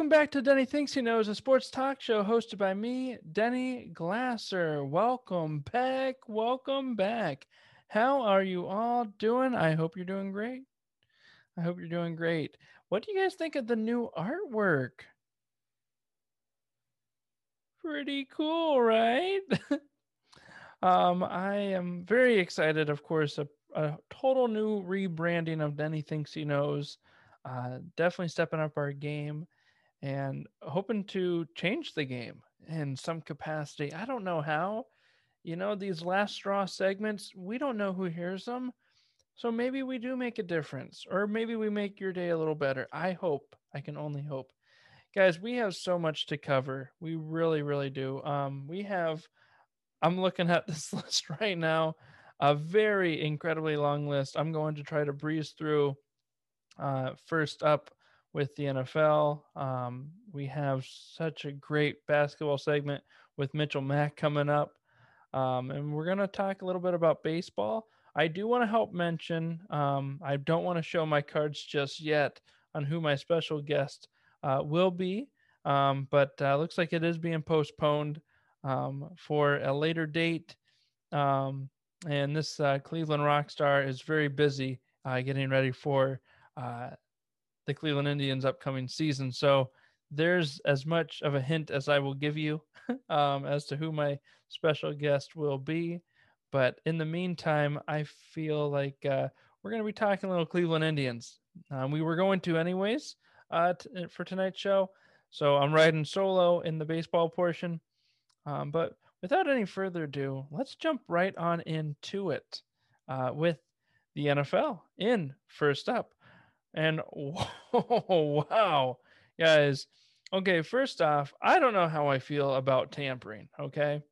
welcome back to Denny Thinks He Knows, a sports talk show hosted by me, Denny Glasser. Welcome back. Welcome back. How are you all doing? I hope you're doing great. I hope you're doing great. What do you guys think of the new artwork? Pretty cool, right? um, I am very excited, of course, a, a total new rebranding of Denny Thinks He Knows. Uh, definitely stepping up our game and hoping to change the game in some capacity. I don't know how. You know, these last straw segments, we don't know who hears them. So maybe we do make a difference, or maybe we make your day a little better. I hope. I can only hope. Guys, we have so much to cover. We really, really do. Um, we have, I'm looking at this list right now, a very incredibly long list. I'm going to try to breeze through. Uh, first up, with the NFL. Um, we have such a great basketball segment with Mitchell Mack coming up. Um, and we're going to talk a little bit about baseball. I do want to help mention, um, I don't want to show my cards just yet on who my special guest uh, will be, um, but uh, looks like it is being postponed um, for a later date. Um, and this uh, Cleveland rock star is very busy uh, getting ready for uh, the Cleveland Indians upcoming season. So there's as much of a hint as I will give you um, as to who my special guest will be. But in the meantime, I feel like uh, we're going to be talking a little Cleveland Indians. Um, we were going to, anyways, uh, t- for tonight's show. So I'm riding solo in the baseball portion. Um, but without any further ado, let's jump right on into it uh, with the NFL in first up. And oh, wow, guys. Okay, first off, I don't know how I feel about tampering. Okay.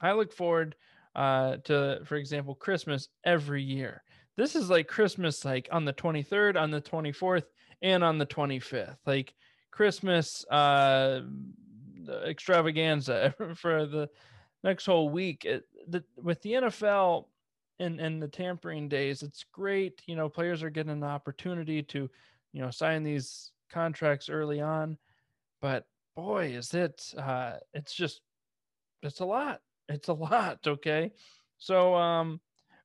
I look forward uh, to, for example, Christmas every year. This is like Christmas, like on the 23rd, on the 24th, and on the 25th. Like Christmas uh, extravaganza for the next whole week. It, the, with the NFL, and in the tampering days it's great you know players are getting an opportunity to you know sign these contracts early on but boy is it uh it's just it's a lot it's a lot okay? So um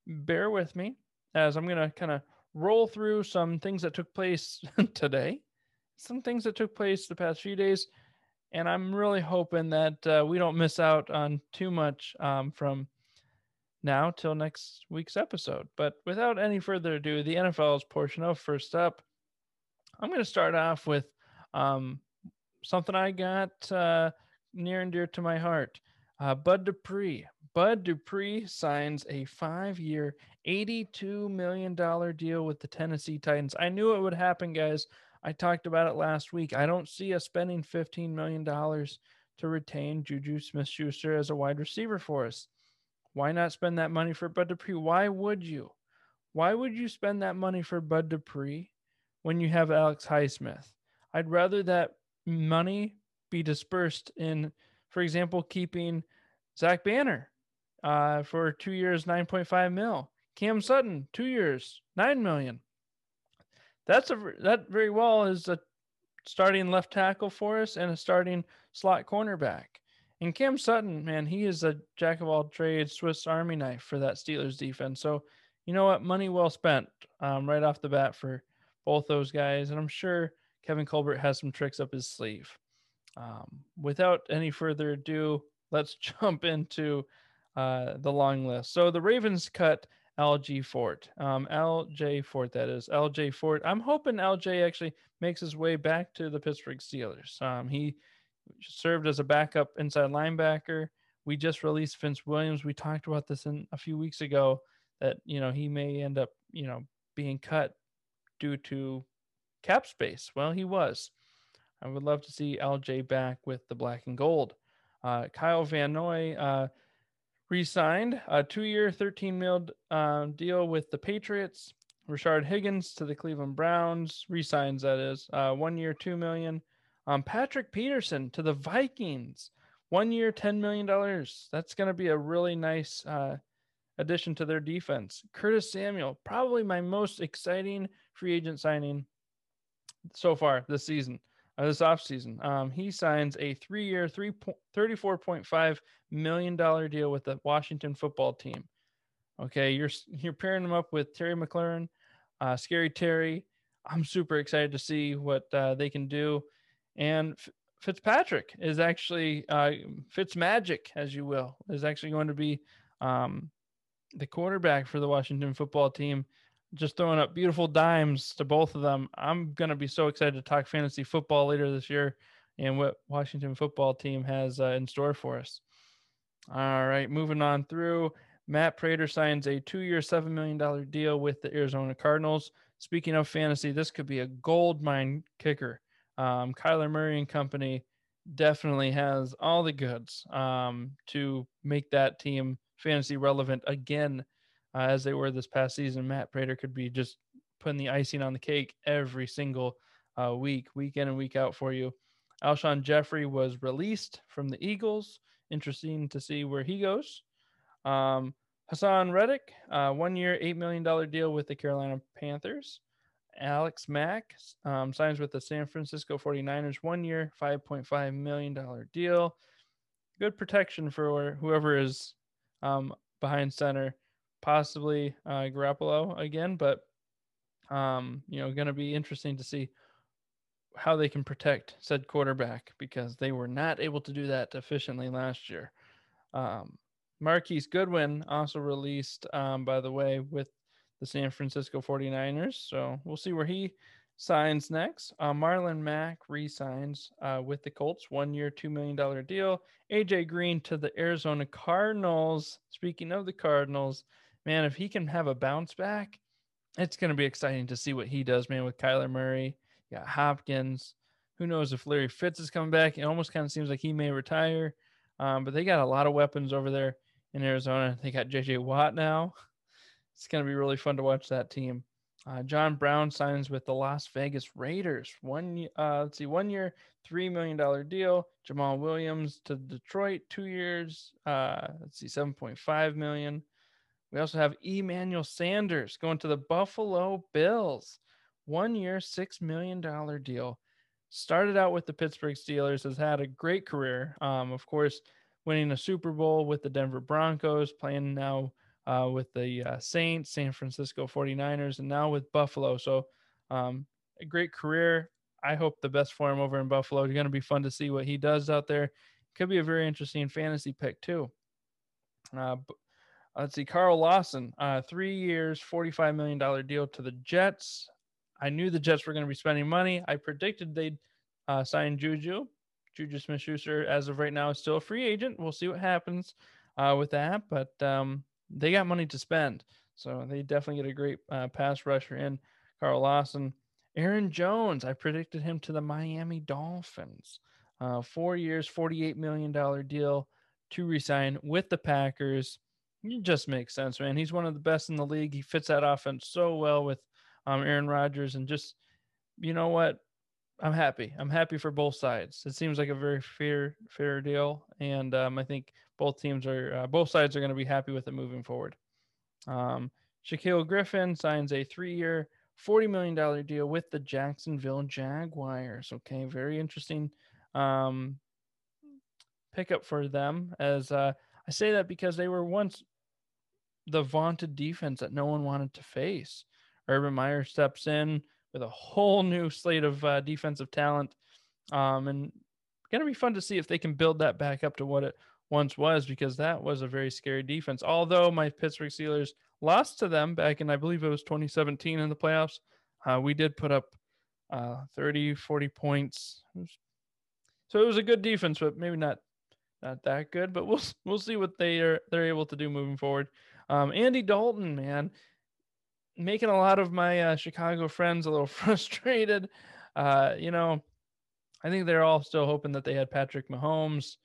bear with me as i'm gonna kind of roll through some things that took place today some things that took place the past few days and i'm really hoping that uh, we don't miss out on too much um, from now till next week's episode. But without any further ado, the NFL's portion of First Up, I'm going to start off with um, something I got uh, near and dear to my heart. Uh, Bud Dupree. Bud Dupree signs a five year, $82 million deal with the Tennessee Titans. I knew it would happen, guys. I talked about it last week. I don't see us spending $15 million to retain Juju Smith Schuster as a wide receiver for us. Why not spend that money for Bud Dupree? Why would you? Why would you spend that money for Bud Dupree when you have Alex Highsmith? I'd rather that money be dispersed in, for example, keeping Zach Banner uh, for two years, 9.5 mil. Cam Sutton, two years, nine million. That's a that very well is a starting left tackle for us and a starting slot cornerback. And Cam Sutton, man, he is a jack of all trades, Swiss Army knife for that Steelers defense. So, you know what? Money well spent um, right off the bat for both those guys. And I'm sure Kevin Colbert has some tricks up his sleeve. Um, without any further ado, let's jump into uh, the long list. So the Ravens cut LG Fort. Um, LJ Fort, that is LJ Fort. I'm hoping LJ actually makes his way back to the Pittsburgh Steelers. Um, he served as a backup inside linebacker. We just released Vince Williams. We talked about this in a few weeks ago that you know he may end up you know being cut due to cap space. Well, he was. I would love to see LJ back with the black and gold. Uh, Kyle Van Noy uh, re-signed a two-year, 13 mil uh, deal with the Patriots. Rashard Higgins to the Cleveland Browns re-signs that is uh, one year, two million. Um, Patrick Peterson to the Vikings, one year, $10 million. That's going to be a really nice uh, addition to their defense. Curtis Samuel, probably my most exciting free agent signing so far this season. uh, this offseason. Um, he signs a three $34.5 million deal with the Washington football team. Okay, you're you're pairing him up with Terry McLaurin, uh, Scary Terry. I'm super excited to see what uh, they can do. And Fitzpatrick is actually uh, Fitz Magic, as you will, is actually going to be um, the quarterback for the Washington football team. Just throwing up beautiful dimes to both of them. I'm going to be so excited to talk fantasy football later this year and what Washington football team has uh, in store for us. All right, moving on through. Matt Prater signs a two year, $7 million deal with the Arizona Cardinals. Speaking of fantasy, this could be a gold mine kicker. Um, Kyler Murray and company definitely has all the goods um, to make that team fantasy relevant again uh, as they were this past season. Matt Prater could be just putting the icing on the cake every single uh, week, week in and week out for you. Alshon Jeffery was released from the Eagles. Interesting to see where he goes. Um, Haason Reddick, uh, one year, $8 million deal with the Carolina Panthers. Alex Mack um, signs with the San Francisco 49ers, one year, $5.5 million deal. Good protection for whoever is um, behind center, possibly uh, Garoppolo again, but um, you know, going to be interesting to see how they can protect said quarterback because they were not able to do that efficiently last year. Um, Marquise Goodwin also released, um, by the way, with the San Francisco 49ers. So we'll see where he signs next. Uh, Marlon Mack re-signs uh, with the Colts, one-year, two million dollar deal. AJ Green to the Arizona Cardinals. Speaking of the Cardinals, man, if he can have a bounce back, it's going to be exciting to see what he does, man. With Kyler Murray, got Hopkins. Who knows if Larry Fitz is coming back? It almost kind of seems like he may retire. Um, but they got a lot of weapons over there in Arizona. They got JJ Watt now. It's going to be really fun to watch that team. Uh, John Brown signs with the Las Vegas Raiders. One, uh, let's see, one year, three million dollar deal. Jamaal Williams to Detroit, two years. Uh, let's see, seven point five million. We also have Emmanuel Sanders going to the Buffalo Bills. One year, six million dollar deal. Started out with the Pittsburgh Steelers, has had a great career. Um, of course, winning a Super Bowl with the Denver Broncos, playing now uh, with the uh, Saints, San Francisco 49ers, and now with Buffalo. So, um, a great career. I hope the best for him over in Buffalo. It's going to be fun to see what he does out there. Could be a very interesting fantasy pick, too. Uh, let's see, Carl Lawson, uh, three years, $45 million deal to the Jets. I knew the Jets were going to be spending money. I predicted they'd uh, sign Juju. Juju Smith Schuster, as of right now, is still a free agent. We'll see what happens uh, with that. But um, they got money to spend. So they definitely get a great uh, pass rusher in Carl Lawson. Aaron Jones, I predicted him to the Miami Dolphins. Uh, four years, $48 million deal to resign with the Packers. It just makes sense, man. He's one of the best in the league. He fits that offense so well with um, Aaron Rodgers. And just, you know what? I'm happy. I'm happy for both sides. It seems like a very fair, fair deal. And um, I think both teams are uh, both sides are going to be happy with it moving forward. Um, Shaquill Griffin signs a three-year, forty million dollar deal with the Jacksonville Jaguars. Okay, very interesting um, pickup for them. As uh, I say that because they were once the vaunted defense that no one wanted to face. Urban Meyer steps in with a whole new slate of uh, defensive talent, um, and going to be fun to see if they can build that back up to what it once was because that was a very scary defense. Although my Pittsburgh Steelers lost to them back in, I believe it was 2017 in the playoffs, uh, we did put up uh, 30, 40 points. So it was a good defense, but maybe not not that good. But we'll we'll see what they are they're able to do moving forward. Um, Andy Dalton, man, making a lot of my uh, Chicago friends a little frustrated. Uh, you know, I think they're all still hoping that they had Patrick Mahomes.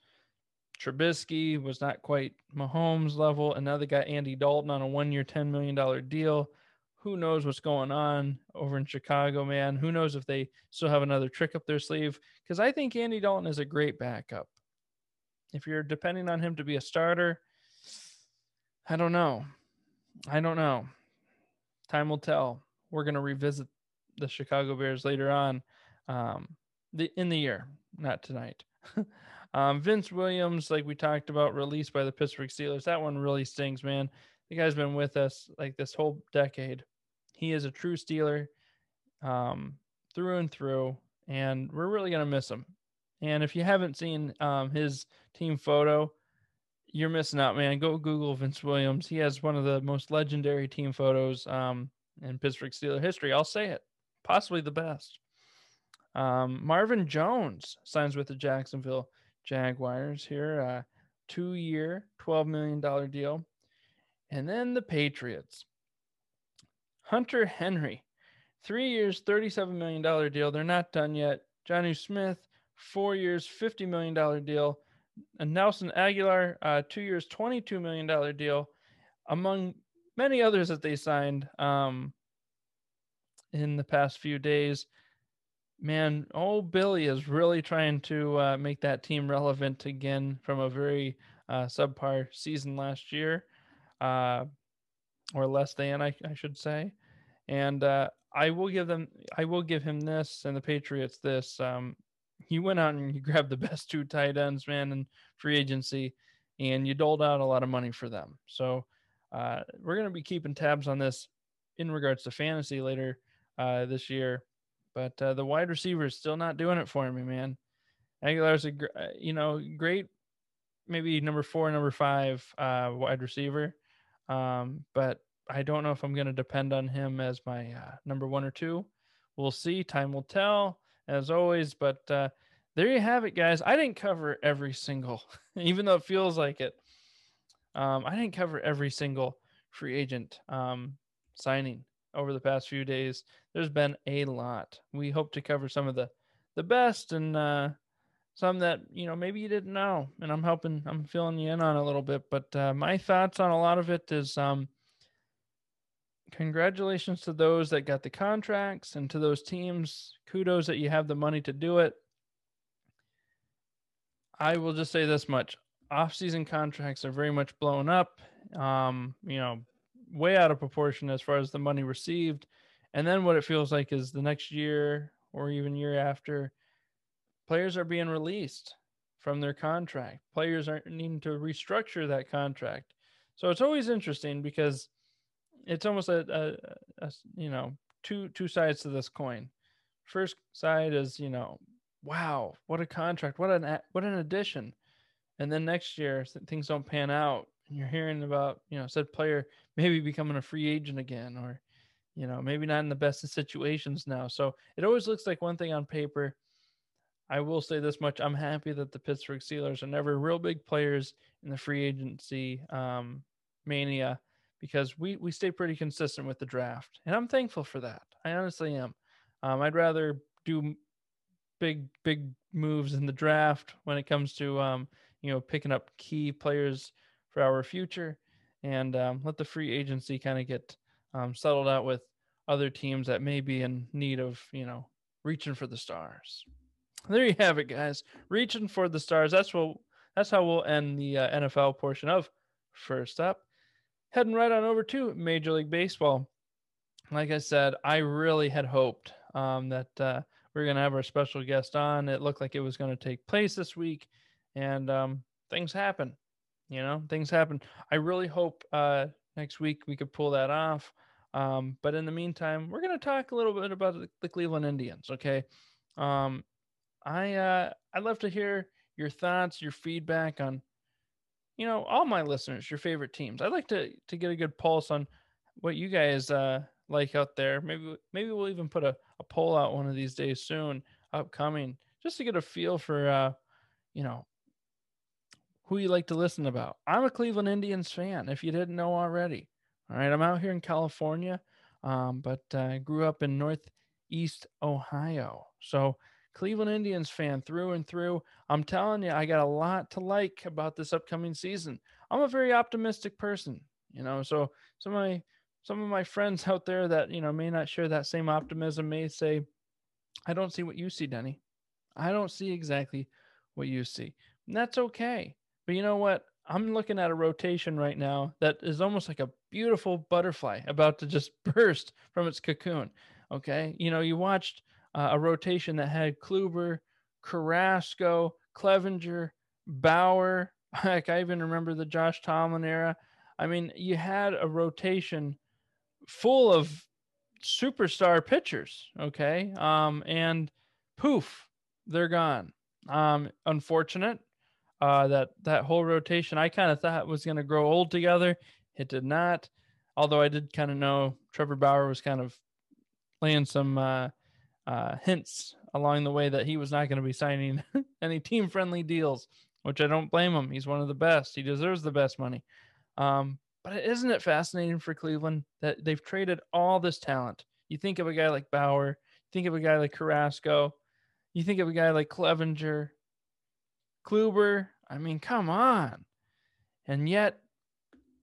Trubisky was not quite Mahomes level. And now they got Andy Dalton on a one year, $10 million deal. Who knows what's going on over in Chicago, man? Who knows if they still have another trick up their sleeve? Because I think Andy Dalton is a great backup. If you're depending on him to be a starter, I don't know. I don't know. Time will tell. We're going to revisit the Chicago Bears later on. Um, the in the year, not tonight. um, Vince Williams, like we talked about, released by the Pittsburgh Steelers. That one really stings, man. The guy's been with us like this whole decade. He is a true Steeler um, through and through, and we're really gonna miss him. And if you haven't seen um, his team photo, you're missing out, man. Go Google Vince Williams. He has one of the most legendary team photos um, in Pittsburgh Steelers history. I'll say it, possibly the best. Um, Marvin Jones signs with the Jacksonville Jaguars here, uh, two-year, twelve million dollar deal, and then the Patriots. Hunter Henry, three years, thirty-seven million dollar deal. They're not done yet. Jonnu Smith, four years, fifty million dollar deal and Nelson Agholor, uh, two years, $22 million deal, among many others that they signed um, in the past few days. Man, old Billy is really trying to uh, make that team relevant again from a very uh, subpar season last year, uh, or less than, I, I should say. And uh, I will give them, I will give him this and the Patriots this. Um, you went out and he grabbed the best two tight ends, man, in free agency, and you doled out a lot of money for them. So uh, we're going to be keeping tabs on this in regards to fantasy later uh, this year. But uh, the wide receiver is still not doing it for me, man. Agholor's a uh, you know great, maybe number four, number five uh, wide receiver, um, but I don't know if I'm going to depend on him as my uh, number one or two. We'll see. Time will tell as always. But uh, there you have it, guys. I didn't cover every single, even though it feels like it. Um, I didn't cover every single free agent um, signing over the past few days. There's been a lot. We hope to cover some of the the best and uh, some that you know maybe you didn't know. And I'm helping. I'm filling you in on a little bit. But uh, my thoughts on a lot of it is. Um, congratulations to those that got the contracts and to those teams. Kudos that you have the money to do it. I will just say this much off-season contracts are very much blown up, um, you know, way out of proportion as far as the money received. And then what it feels like is the next year or even year after, players are being released from their contract. Players are needing to restructure that contract. So it's always interesting because – it's almost a, a, a, you know two two sides to this coin. First side is you know wow what a contract what an what an addition, and then next year things don't pan out and you're hearing about you know said player maybe becoming a free agent again or you know maybe not in the best of situations now. So it always looks like one thing on paper. I will say this much: I'm happy that the Pittsburgh Steelers are never real big players in the free agency um, mania because we we stay pretty consistent with the draft, and I'm thankful for that. I honestly am. Um, I'd rather do big big moves in the draft when it comes to um, you know picking up key players for our future, and um, let the free agency kind of get um, settled out with other teams that may be in need of you know reaching for the stars. There you have it, guys. Reaching for the stars. That's what. That's how we'll end the uh, NFL portion of First Up heading right on over to Major League Baseball. Like I said, I really had hoped um, that uh, we are going to have our special guest on. It looked like it was going to take place this week, and um, things happen. You know, things happen. I really hope uh, next week we could pull that off. Um, but in the meantime, we're going to talk a little bit about the, the Cleveland Indians. Okay. Um, I uh, I'd love to hear your thoughts, your feedback on you know, all my listeners, your favorite teams. I'd like to to get a good pulse on what you guys uh, like out there. Maybe maybe we'll even put a, a poll out one of these days soon, upcoming, just to get a feel for uh, you know who you like to listen about. I'm a Cleveland Indians fan, if you didn't know already. All right, I'm out here in California, um, but I uh, grew up in Northeast Ohio, so Cleveland Indians fan through and through. I'm telling you, I got a lot to like about this upcoming season. I'm a very optimistic person, you know. So some of my some of my friends out there that you know may not share that same optimism may say, "I don't see what you see, Denny. I don't see exactly what you see." And that's okay. But you know what? I'm looking at a rotation right now that is almost like a beautiful butterfly about to just burst from its cocoon. Okay, you know, you watched uh, a rotation that had Kluber, Carrasco, Clevinger, Bauer. Heck, I even remember the Josh Tomlin era. I mean, you had a rotation full of superstar pitchers. Okay. Um, and poof, they're gone. Um, unfortunate. Uh, that that whole rotation I kind of thought was going to grow old together. It did not. Although I did kind of know Trevor Bauer was kind of laying some uh, uh, hints along the way that he was not going to be signing any team friendly deals, which I don't blame him. He's one of the best. He deserves the best money. Um, but isn't it fascinating for Cleveland that they've traded all this talent? You think of a guy like Bauer, you think of a guy like Carrasco, you think of a guy like Clevinger, Kluber. I mean, come on. And yet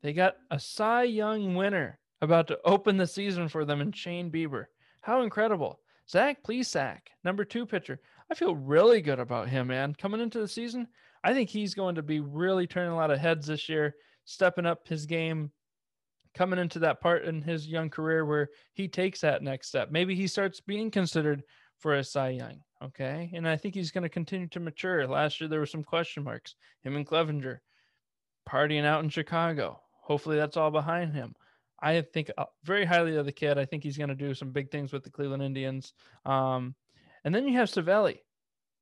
they got a Cy Young winner about to open the season for them in Shane Bieber. How incredible. Zach Plesac, number two pitcher. I feel really good about him, man. Coming into the season, I think he's going to be really turning a lot of heads this year, stepping up his game, coming into that part in his young career where he takes that next step. Maybe he starts being considered for a Cy Young. Okay. And I think he's going to continue to mature. Last year, there were some question marks. Him and Clevinger partying out in Chicago. Hopefully, that's all behind him. I think uh, very highly of the kid. I think he's going to do some big things with the Cleveland Indians. Um, and then you have Civale.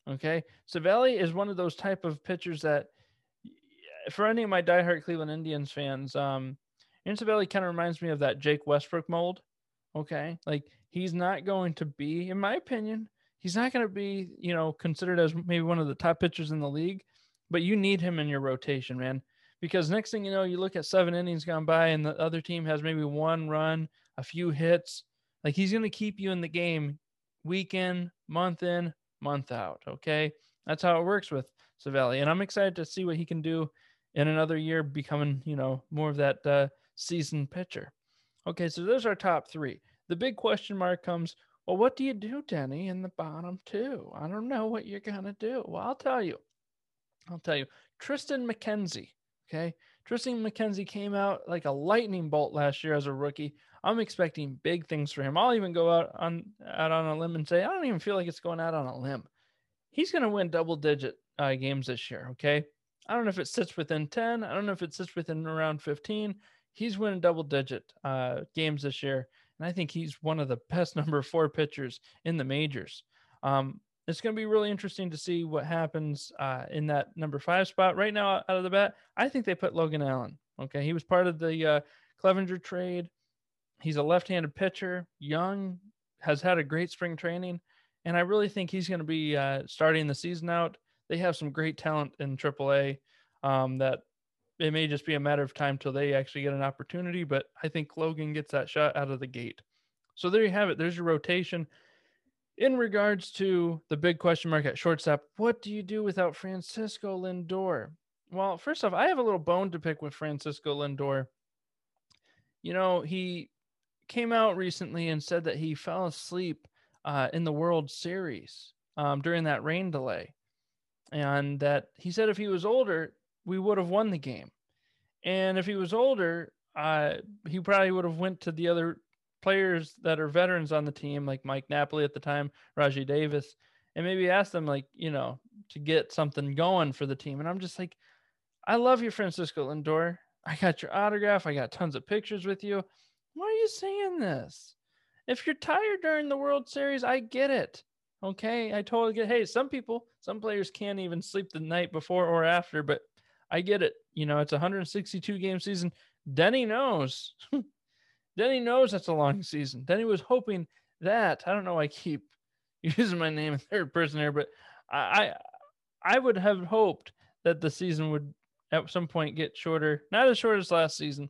Okay, Civale is one of those type of pitchers that, for any of my diehard Cleveland Indians fans, um, Aaron Civale kind of reminds me of that Jake Westbrook mold. Okay, like he's not going to be, in my opinion, he's not going to be, you know, considered as maybe one of the top pitchers in the league, but you need him in your rotation, man because next thing you know, you look at seven innings gone by and the other team has maybe one run, a few hits. Like he's going to keep you in the game week in, month in, month out. Okay. That's how it works with Civale. And I'm excited to see what he can do in another year, becoming, you know, more of that uh, seasoned pitcher. Okay. So those are top three. The big question mark comes well, what do you do, Denny, in the bottom two? I don't know what you're going to do. Well, I'll tell you. I'll tell you. Tristan McKenzie Okay. Tristan McKenzie came out like a lightning bolt last year as a rookie. I'm expecting big things for him. I'll even go out on out on a limb and say I don't even feel like it's going out on a limb. He's going to win double digit uh, games this year. Okay. I don't know if it sits within 10. I don't know if it sits within around 15. He's winning double digit uh, games this year. And I think he's one of the best number four pitchers in the majors. Um, it's going to be really interesting to see what happens uh, in that number five spot. Right now, out of the bat, I think they put Logan Allen. Okay, he was part of the uh, Clevinger trade. He's a left-handed pitcher, young, has had a great spring training, and I really think he's going to be uh, starting the season out. They have some great talent in AAA um, that it may just be a matter of time till they actually get an opportunity. But I think Logan gets that shot out of the gate. So there you have it. There's your rotation in regards to the big question mark at shortstop, what do you do without Francisco Lindor? Well, first off, I have a little bone to pick with Francisco Lindor. You know, he came out recently and said that he fell asleep uh, in the World Series um, during that rain delay, and that he said if he was older, we would have won the game, and if he was older, uh, he probably would have went to the other players that are veterans on the team, like Mike Napoli at the time, Rajai Davis, and maybe ask them, like, you know, to get something going for the team. And I'm just like, I love you, Francisco Lindor. I got your autograph. I got tons of pictures with you. Why are you saying this? If you're tired during the World Series, I get it. Okay. I totally get hey, some people, some players can't even sleep the night before or after, but I get it. You know, it's a 162 game season. Denny knows Denny knows that's a long season. Denny was hoping that. I don't know. I keep using my name in third person here, but I, I, I would have hoped that the season would at some point get shorter. Not as short as last season,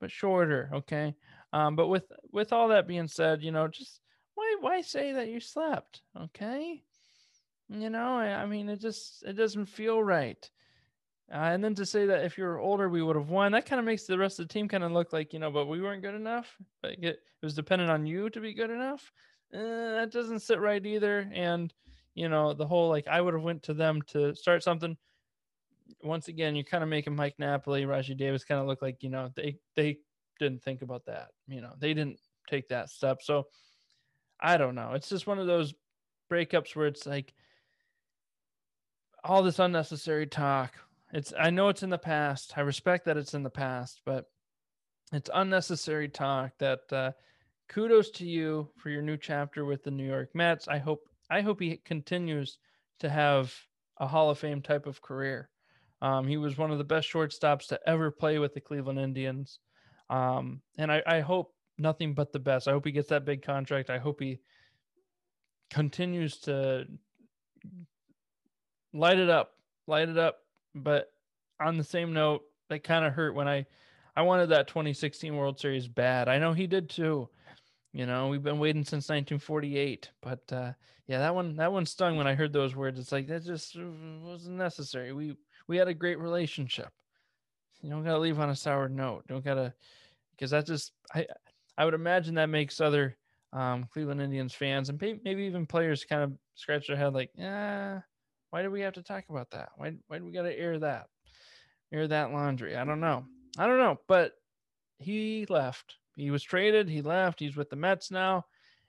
but shorter. Okay. Um, but with with all that being said, you know, just why why say that you slept? Okay. You know, I, I mean, it just it doesn't feel right. Uh, and then to say that if you're older, we would have won, that kind of makes the rest of the team kind of look like, you know, but we weren't good enough. Like it, it was dependent on you to be good enough. Uh, that doesn't sit right either. And, you know, the whole like I would have went to them to start something. Once again, you're kind of making Mike Napoli, Rajai Davis kind of look like, you know, they they didn't think about that. You know, they didn't take that step. So I don't know. It's just one of those breakups where it's like all this unnecessary talk. It's I know it's in the past. I respect that it's in the past, but it's unnecessary talk that uh, kudos to you for your new chapter with the New York Mets. I hope I hope he continues to have a Hall of Fame type of career. Um, he was one of the best shortstops to ever play with the Cleveland Indians. Um, and I, I hope nothing but the best. I hope he gets that big contract. I hope he continues to light it up, light it up. But on the same note, that kind of hurt when I, I wanted that 2016 World Series bad. I know he did too. You know, we've been waiting since 1948, but uh, yeah, that one that one stung when I heard those words. It's like that just wasn't necessary. We we had a great relationship. You don't gotta leave on a sour note. Don't gotta because that just I I would imagine that makes other um, Cleveland Indians fans and maybe even players kind of scratch their head like, yeah, why do we have to talk about that? Why why do we gotta air that, air that laundry? I don't know. I don't know, but he left. He was traded. He left. He's with the Mets now,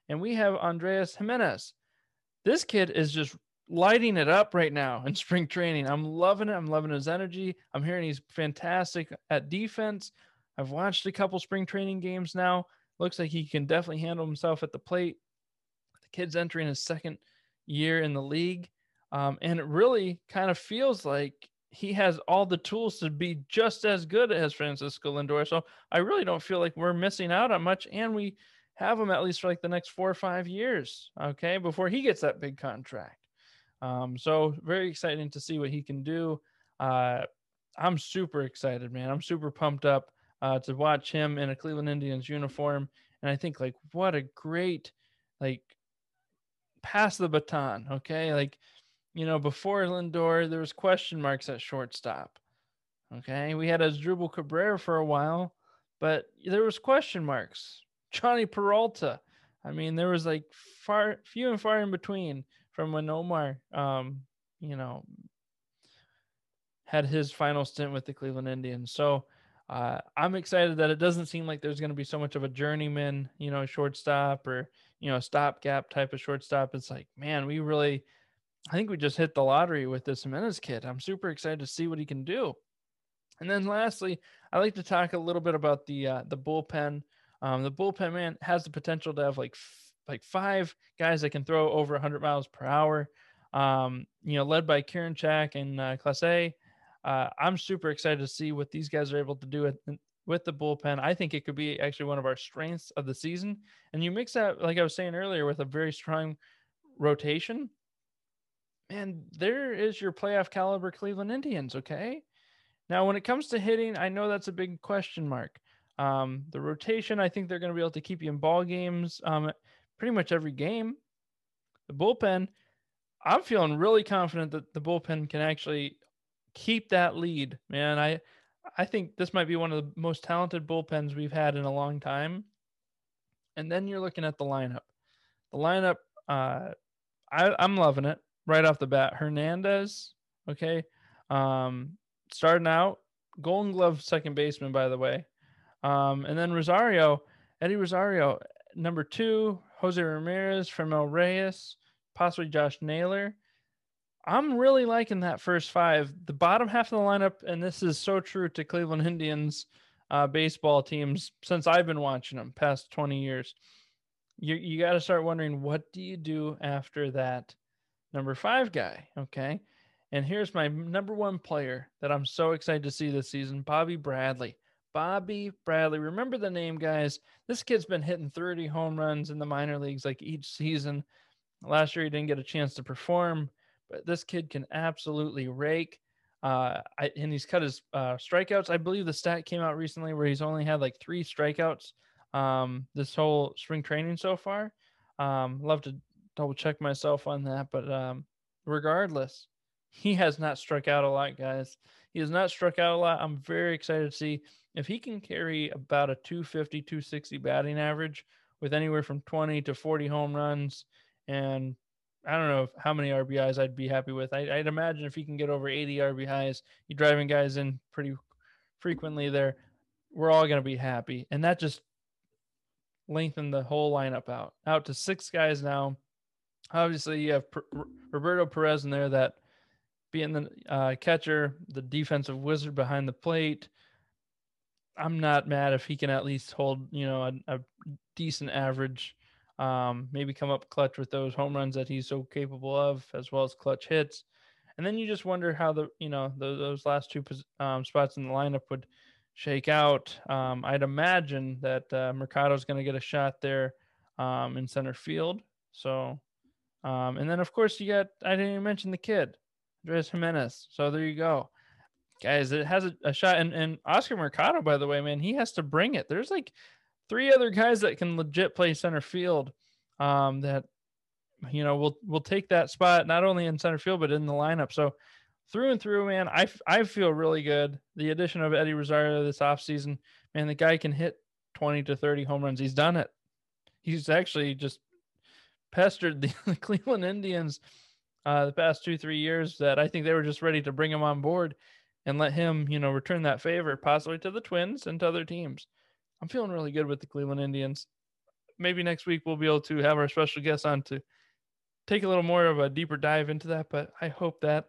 and we have Andres Gimenez. This kid is just lighting it up right now in spring training. I'm loving it. I'm loving his energy. I'm hearing he's fantastic at defense. I've watched a couple spring training games now. Looks like he can definitely handle himself at the plate. The kid's entering his second year in the league. Um, and it really kind of feels like he has all the tools to be just as good as Francisco Lindor. So I really don't feel like we're missing out on much. And we have him at least for like the next four or five years, okay, before he gets that big contract. Um, so very exciting to see what he can do. Uh, I'm super excited, man. I'm super pumped up uh, to watch him in a Cleveland Indians uniform. And I think like what a great like pass the baton. Okay, like you know before Lindor there was question marks at shortstop. Okay, we had Asdrubal Cabrera for a while, but there was question marks. Jhonny Peralta. I mean, there was like far few and far in between from when Omar, um, you know, had his final stint with the Cleveland Indians. So uh, I'm excited that it doesn't seem like there's going to be so much of a journeyman, you know, shortstop or you know, stopgap type of shortstop. It's like, man, we really, I think we just hit the lottery with this Gimenez kid. I'm super excited to see what he can do. And then lastly, I like to talk a little bit about the uh, the bullpen. Um, the bullpen man has the potential to have like like five guys that can throw over 100 miles per hour. Um, you know, led by Karinchak and uh, Clase. Uh, I'm super excited to see what these guys are able to do with, with the bullpen. I think it could be actually one of our strengths of the season. And you mix that, like I was saying earlier, with a very strong rotation. Man, there is your playoff caliber Cleveland Indians. Okay. Now, when it comes to hitting, I know that's a big question mark. Um, the rotation, I think they're going to be able to keep you in ball games. Um, pretty much every game. The bullpen, I'm feeling really confident that the bullpen can actually keep that lead, man. I I think this might be one of the most talented bullpens we've had in a long time. And then you're looking at the lineup. The lineup, uh, I, I'm loving it right off the bat. Hernandez, okay. Um, starting out, Golden Glove second baseman, by the way. Um, and then Rosario, Eddie Rosario, number two, Jose Ramirez, Franmil Reyes, possibly Josh Naylor. I'm really liking that first five. The bottom half of the lineup, and this is so true to Cleveland Indians uh, baseball teams since I've been watching them past 20 years. You you got to start wondering what do you do after that number five guy? Okay, and here's my number one player that I'm so excited to see this season, Bobby Bradley. Bobby Bradley. Remember the name, guys. This kid's been hitting 30 home runs in the minor leagues like each season. Last year, he didn't get a chance to perform, but this kid can absolutely rake. Uh, I, and he's cut his uh, strikeouts. I believe the stat came out recently where he's only had like three strikeouts um, this whole spring training so far. Um, love to double check myself on that, but um, regardless, he has not struck out a lot, guys. He has not struck out a lot. I'm very excited to see if he can carry about a 250, 260 batting average with anywhere from 20 to 40 home runs. And I don't know how many RBIs I'd be happy with. I, would imagine if he can get over 80 RBIs, he's driving guys in pretty frequently there. We're all going to be happy. And that just lengthen the whole lineup out out to six guys now. Obviously, you have Roberto Perez in there that being the uh, catcher, the defensive wizard behind the plate. I'm not mad if he can at least hold, you know, a, a decent average. Um, maybe come up clutch with those home runs that he's so capable of, as well as clutch hits. And then you just wonder how the, you know, the, those last two um, spots in the lineup would shake out. Um, I'd imagine that uh, Mercado's going to get a shot there um, in center field. So, um, and then of course you got, I didn't even mention the kid, Andres Gimenez. So there you go. Guys, it has a, a shot. And, and Oscar Mercado, by the way, man, he has to bring it. There's like three other guys that can legit play center field um, that, you know, will will take that spot not only in center field, but in the lineup. So through and through, man, I, I feel really good. The addition of Eddie Rosario this offseason, man, the guy can hit 20 to 30 home runs. He's done it. He's actually just pestered the, the Cleveland Indians uh, the past two, three years that I think they were just ready to bring him on board and let him, you know, return that favor possibly to the Twins and to other teams. I'm feeling really good with the Cleveland Indians. Maybe next week we'll be able to have our special guest on to take a little more of a deeper dive into that, but I hope that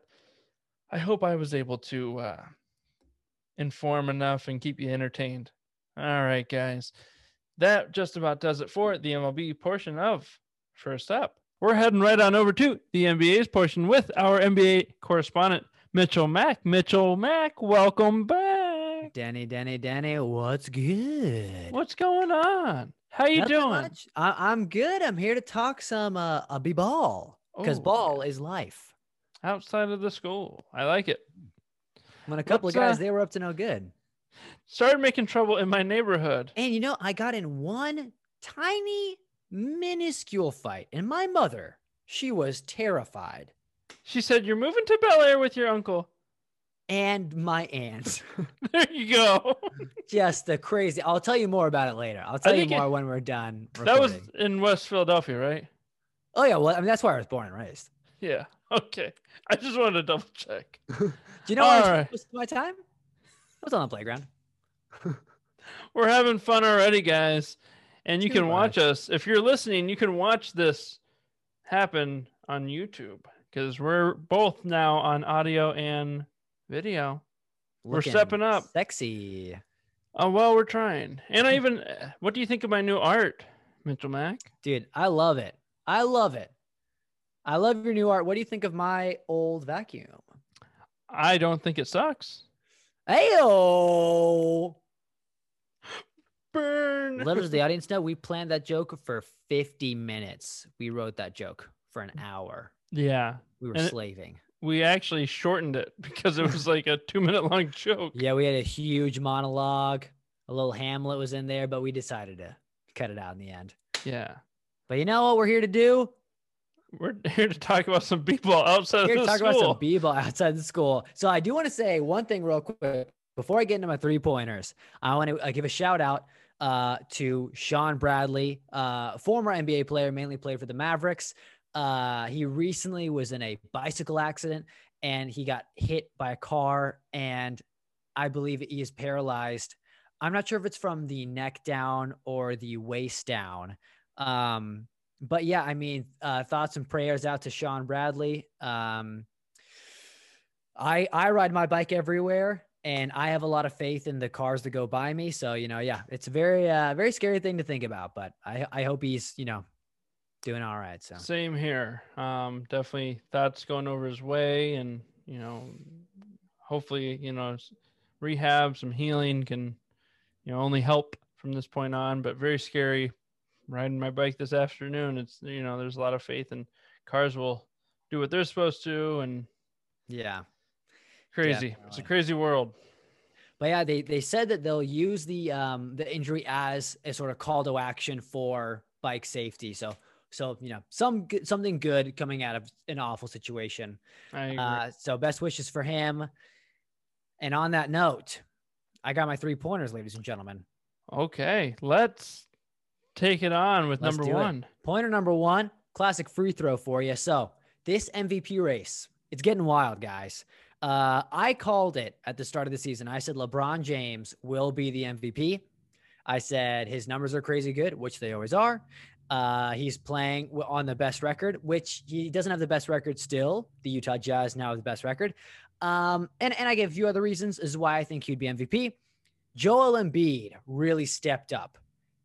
I hope I was able to uh, inform enough and keep you entertained. All right, guys. That just about does it for the MLB portion of First Up. We're heading right on over to the NBA's portion with our NBA correspondent, Mitchell Mack. Mitchell Mack, welcome back. Danny, Danny, Danny, what's good? What's going on? How you Nothing doing? much. I- am good. I'm here to talk some uh, a b ball because Oh, ball is life. Outside of the school. I like it. When a couple Let's, of guys, uh, they were up to no good. Started making trouble in my neighborhood. And you know, I got in one tiny, minuscule fight, and my mother, she was terrified, She said, You're moving to Bel Air with your uncle. and my aunt. There you go. Just the crazy. I'll tell you more about it later. I'll tell you think it- more when we're done. that was in West Philadelphia, right? Oh yeah, well, I mean that's where I was born and raised. Yeah. Okay. I just wanted to double check. Do you know where I All right. my time? I was on the playground. We're having fun already, guys. And you Too can watch us. If you're listening, you can watch this happen on YouTube because we're both now on audio and video. We're stepping up. Sexy. Oh, well, we're trying. And I even, what do you think of my new art, Mitchell Mack? Dude, I love it. I love it. I love your new art. What do you think of my old vacuum? I don't think it sucks. Heyo! Burn. Let us the audience know we planned that joke for 50 minutes. We wrote that joke for an hour. Yeah. We were And it- slaving. We actually shortened it because it was like a two minute long joke. Yeah, we had a huge monologue. A little Hamlet was in there, but we decided to cut it out in the end. Yeah. But you know what we're here to do? We're here to talk about some people outside Here to of the talk about school. some b-ball outside the school. So I do want to say one thing real quick before I get into my three pointers. I want to uh, give a shout out uh, to Shawn Bradley, uh, former NBA player, mainly played for the Mavericks. Uh, he recently was in a bicycle accident and he got hit by a car, and I believe he is paralyzed. I'm not sure if it's from the neck down or the waist down. Um, but yeah, I mean, uh, thoughts and prayers out to Shawn Bradley. Um, I I ride my bike everywhere, and I have a lot of faith in the cars that go by me. So you know, yeah, it's a very uh, very scary thing to think about. But I I hope he's you know doing all right. So Same here. Um, definitely thoughts going over his way, and you know, hopefully, you know, rehab, some healing can, you know, only help from this point on. But very scary. Riding my bike this afternoon. It's you know, there's a lot of faith, and cars will do what they're supposed to, and yeah. Crazy. It's a crazy world. But yeah, they they said that they'll use the um the injury as a sort of call to action for bike safety. So so you know some good, something good coming out of an awful situation. I agree. Uh, so best wishes for him. And on that note, I got my three pointers, ladies and gentlemen. okay, let's take it on with Let's number do it. one. Pointer number one, classic free throw for you. So this MVP race, it's getting wild, guys. Uh, I called it at the start of the season. I said LeBron James will be the MVP. I said his numbers are crazy good, which they always are. Uh, he's playing on the best record, which he doesn't have the best record still. The Utah Jazz now have the best record. Um, and, and I gave a few other reasons is why I think he'd be MVP. Joel Embiid really stepped up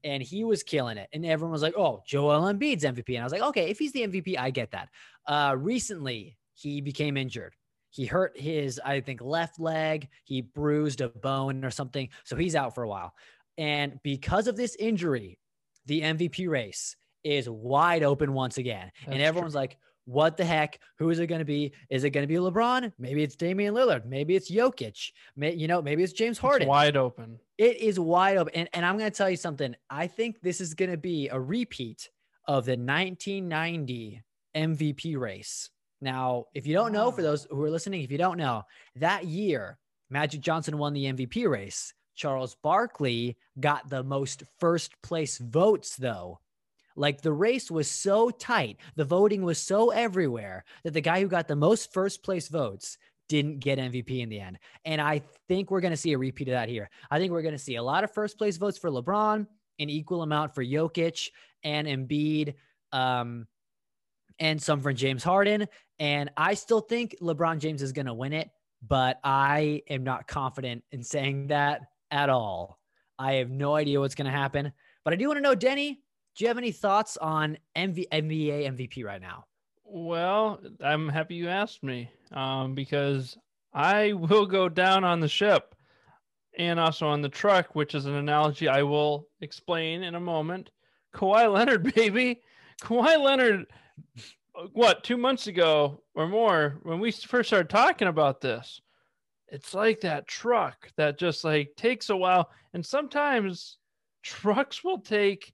and he was killing it. And everyone was like, oh, Joel Embiid's MVP. And I was like, okay, if he's the MVP, I get that. Uh, recently, he became injured. He hurt his, I think, left leg. He bruised a bone or something. So he's out for a while. And because of this injury, the MVP race is wide open once again. That's and everyone's true. like, what the heck? Who is it going to be? Is it going to be LeBron? Maybe it's Damian Lillard. Maybe it's Jokic. May, you know, maybe it's James Harden. It's wide open. It is wide open. And, and I'm going to tell you something. I think this is going to be a repeat of the 1990 MVP race. Now, if you don't know, for those who are listening, if you don't know, that year, Magic Johnson won the MVP race. Charles Barkley got the most first place votes, though. Like the race was so tight, the voting was so everywhere that the guy who got the most first place votes didn't get MVP in the end. And I think we're going to see a repeat of that here. I think we're going to see a lot of first place votes for LeBron, an equal amount for Jokic and Embiid, um, and some for James Harden. And I still think LeBron James is going to win it, but I am not confident in saying that at all. I have no idea what's going to happen. But I do want to know, Denny, do you have any thoughts on MV- NBA MVP right now? Well, I'm happy you asked me um, because I will go down on the ship and also on the truck, which is an analogy I will explain in a moment. Kawhi Leonard, baby. Kawhi Leonard, what, two months ago or more, when we first started talking about this, it's like that truck that just like takes a while. And sometimes trucks will take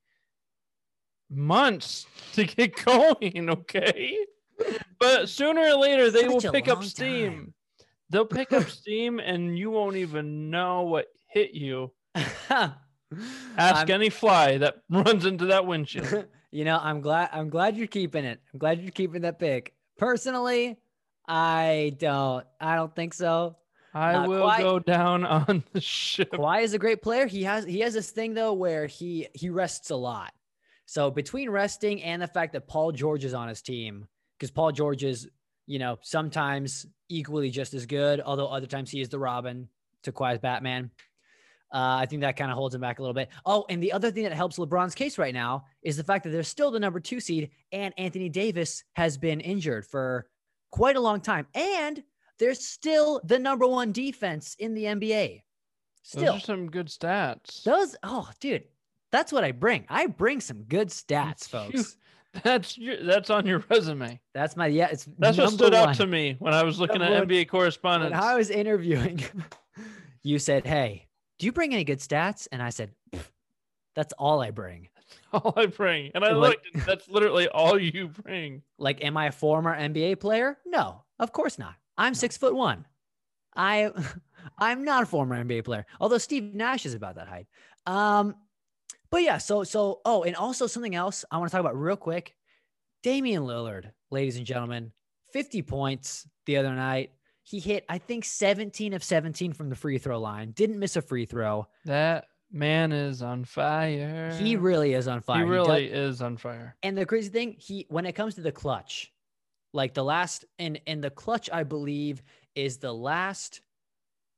months to get going, okay? But sooner or later they Such will pick up steam. Time. They'll pick up steam and you won't even know what hit you. Ask I'm... any fly that runs into that windshield. You know, I'm glad I'm glad you're keeping it. I'm glad you're keeping that pick. Personally, I don't I don't think so. I uh, will Kawhi, go down on the ship. Kawhi is a great player. He has he has this thing though where he he rests a lot. So between resting and the fact that Paul George is on his team, because Paul George is, you know, sometimes equally just as good, although other times he is the Robin to Kawhi's Batman. Uh, I think that kind of holds him back a little bit. Oh, and the other thing that helps LeBron's case right now is the fact that they're still the number two seed, and Anthony Davis has been injured for quite a long time, and they're still the number one defense in the NBA. Still, those are some good stats. Those, oh, dude, that's what I bring. I bring some good stats, folks. That's your, that's on your resume. That's my yeah. It's that's what stood one. out to me when I was looking number at NBA correspondence. When I was interviewing, you said, "Hey, do you bring any good stats?" And I said, "That's all I bring." all I bring, and I like, looked. That's literally all you bring. Like, am I a former NBA player? No, of course not. I'm six foot one. I, I'm not a former NBA player. Although Steve Nash is about that height. Um, but yeah, so so oh, and also something else I want to talk about real quick. Damian Lillard, ladies and gentlemen, 50 points the other night. He hit, I think, 17 of 17 from the free throw line. Didn't miss a free throw. That man is on fire. He really is on fire. He really he does, is on fire. And the crazy thing, he when it comes to the clutch, like the last and and the clutch, I believe, is the last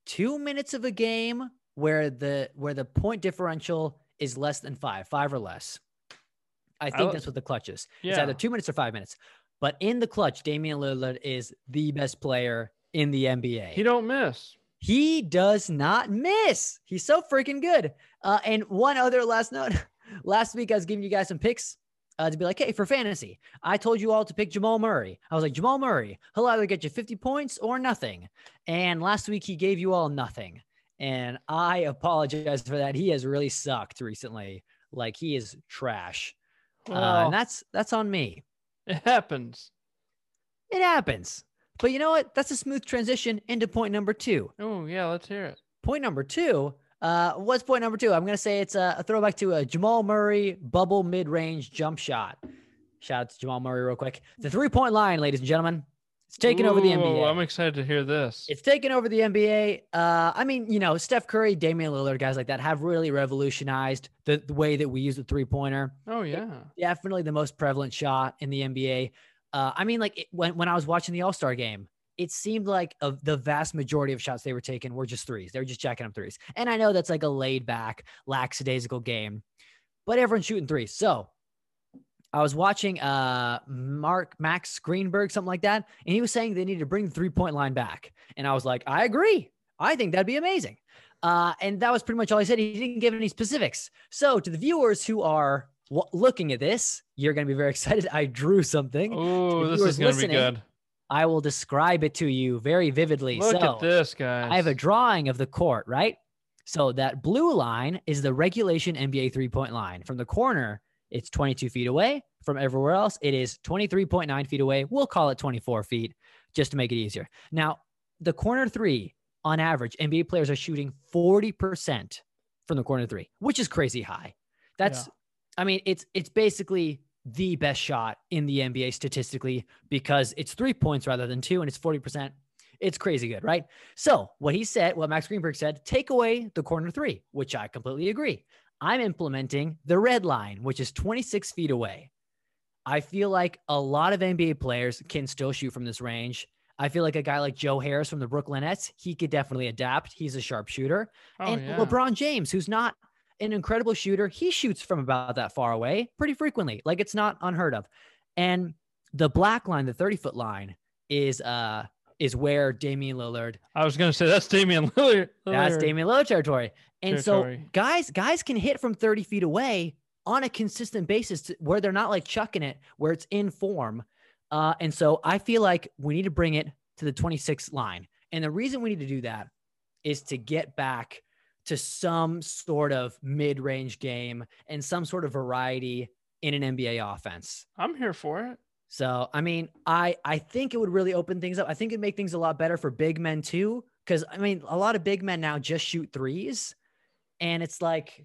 two minutes of a game where the where the point differential is less than five, five or less. I think I, that's what the clutch is. Yeah. It's either two minutes or five minutes. But in the clutch, Damian Lillard is the best player in the NBA. He don't miss. He does not miss. He's so freaking good. Uh, and one other last note. last week, I was giving you guys some picks uh, to be like, hey, for fantasy, I told you all to pick Jamal Murray. I was like, Jamal Murray, he'll either get you 50 points or nothing. And last week, he gave you all nothing. And I apologize for that. He has really sucked recently. Like he is trash. Uh, and that's that's on me. It happens. It happens. But you know what? That's a smooth transition into point number two. Oh yeah, let's hear it. Point number two. Uh, what's point number two? I'm gonna say it's a, a throwback to a Jamal Murray bubble mid-range jump shot. Shout out to Jamal Murray real quick. The three-point line, ladies and gentlemen. It's taking over the NBA. I'm excited to hear this. It's taken over the NBA. Uh, I mean, you know, Steph Curry, Damian Lillard, guys like that have really revolutionized the, the way that we use the three pointer. oh yeah. Definitely the most prevalent shot in the NBA. Uh, I mean, like it, when when I was watching the All Star game, it seemed like the vast majority of shots they were taking were just threes. They were just jacking up threes. And I know that's like a laid back, lackadaisical game, but everyone's shooting threes. So I was watching uh Mark Max Greenberg, something like that, and he was saying they need to bring the three point line back. And I was like, I agree. I think that'd be amazing. Uh, and that was pretty much all he said. He didn't give any specifics. So to the viewers who are w- looking at this, you're going to be very excited. I drew something. Oh, this is gonna be good. I will describe it to you very vividly. Look so at this, guys. I have a drawing of the court, right? So that blue line is the regulation NBA three point line. From the corner, it's 22 feet away. From everywhere else, it is 23.9 feet away. We'll call it 24 feet just to make it easier. Now, the corner three, on average, NBA players are shooting 40% from the corner three, which is crazy high. That's, Yeah. I mean, it's it's basically the best shot in the NBA statistically because it's three points rather than two, and it's 40%. It's crazy good, right? So what he said, what Max Greenberg said, take away the corner three, which I completely agree. I'm implementing the red line, which is 26 feet away. I feel like a lot of NBA players can still shoot from this range. I feel like a guy like Joe Harris from the Brooklyn Nets, he could definitely adapt. He's a sharpshooter. oh, and yeah. LeBron James, who's not an incredible shooter, he shoots from about that far away pretty frequently. Like it's not unheard of. And the black line, the 30 foot line, is uh is where Damian Lillard I was gonna say that's Damian Lillard. that's Lillard. Damian Lillard territory. And Territory. so guys, guys can hit from 30 feet away on a consistent basis to, where they're not like chucking it, where it's in form. Uh, and so I feel like we need to bring it to the 26 line. And the reason we need to do that is to get back to some sort of mid-range game and some sort of variety in an NBA offense. I'm here for it. So, I mean, I I think it would really open things up. I think it'd make things a lot better for big men too, because I mean, a lot of big men now just shoot threes, and it's like,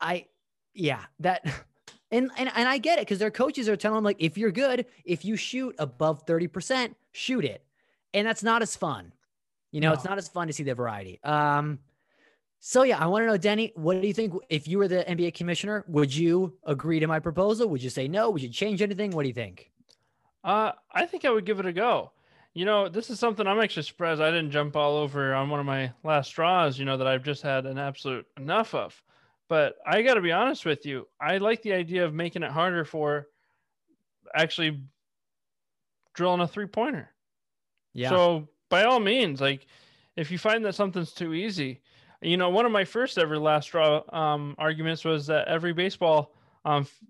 I, yeah, that, and and and I get it because their coaches are telling them like, if you're good, if you shoot above thirty percent, shoot it, and that's not as fun. You know, it's not as fun to see the variety. Um, so yeah, I want to know, Denny, what do you think? If you were the NBA commissioner, would you agree to my proposal? Would you say no? Would you change anything? What do you think? Uh, I think I would give it a go. You know, this is something I'm actually surprised I didn't jump all over on one of my last straws, you know, that I've just had an absolute enough of. But I got to be honest with you. I like the idea of making it harder for actually drilling a three pointer. Yeah. So by all means, like if you find that something's too easy, you know, one of my first ever last straw um, arguments was that every baseball um, f-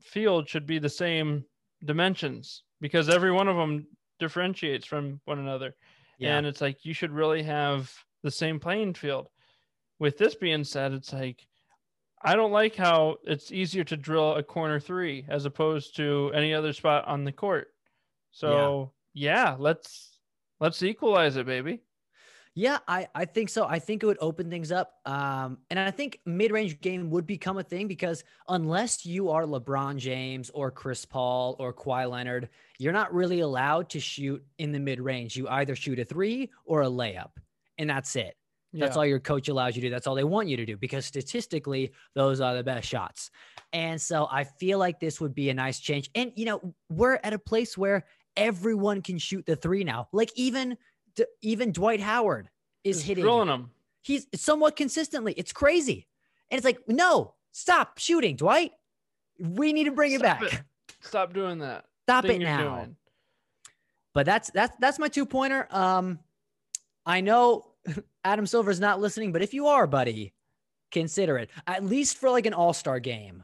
field should be the same dimensions because every one of them differentiates from one another. yeah. And it's like you should really have the same playing field. With this being said, it's like I don't like how it's easier to drill a corner three as opposed to any other spot on the court. So yeah, let's let's equalize it, baby. Yeah, I, I think so. I think it would open things up. Um, and I think mid range game would become a thing because unless you are LeBron James or Chris Paul or Kawhi Leonard, you're not really allowed to shoot in the mid range. You either shoot a three or a layup, and that's it. That's Yeah. all your coach allows you to do. That's all they want you to do because statistically, those are the best shots. And so I feel like this would be a nice change. And, you know, we're at a place where everyone can shoot the three now. Like even, D- even Dwight Howard is Just hitting. drilling them. He's somewhat consistently. It's crazy. And it's like, no, stop shooting, Dwight. We need to bring it Stop back. it. Stop doing that. Stop it now. doing. But that's that's that's my two pointer. Um, I know Adam Silver's not listening, but if you are, buddy, consider it at least for like an All Star game.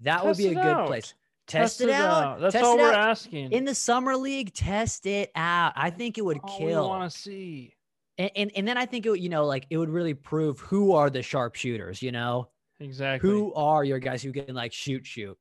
That would be a good out. place. Test, it out. That's Test all we're out. asking. in the summer league. Test it out. I think it would all we kill. want to see. and, and and then I think it would, you know like it would really prove who are the sharpshooters. You know Exactly. who are your guys who can like shoot shoot.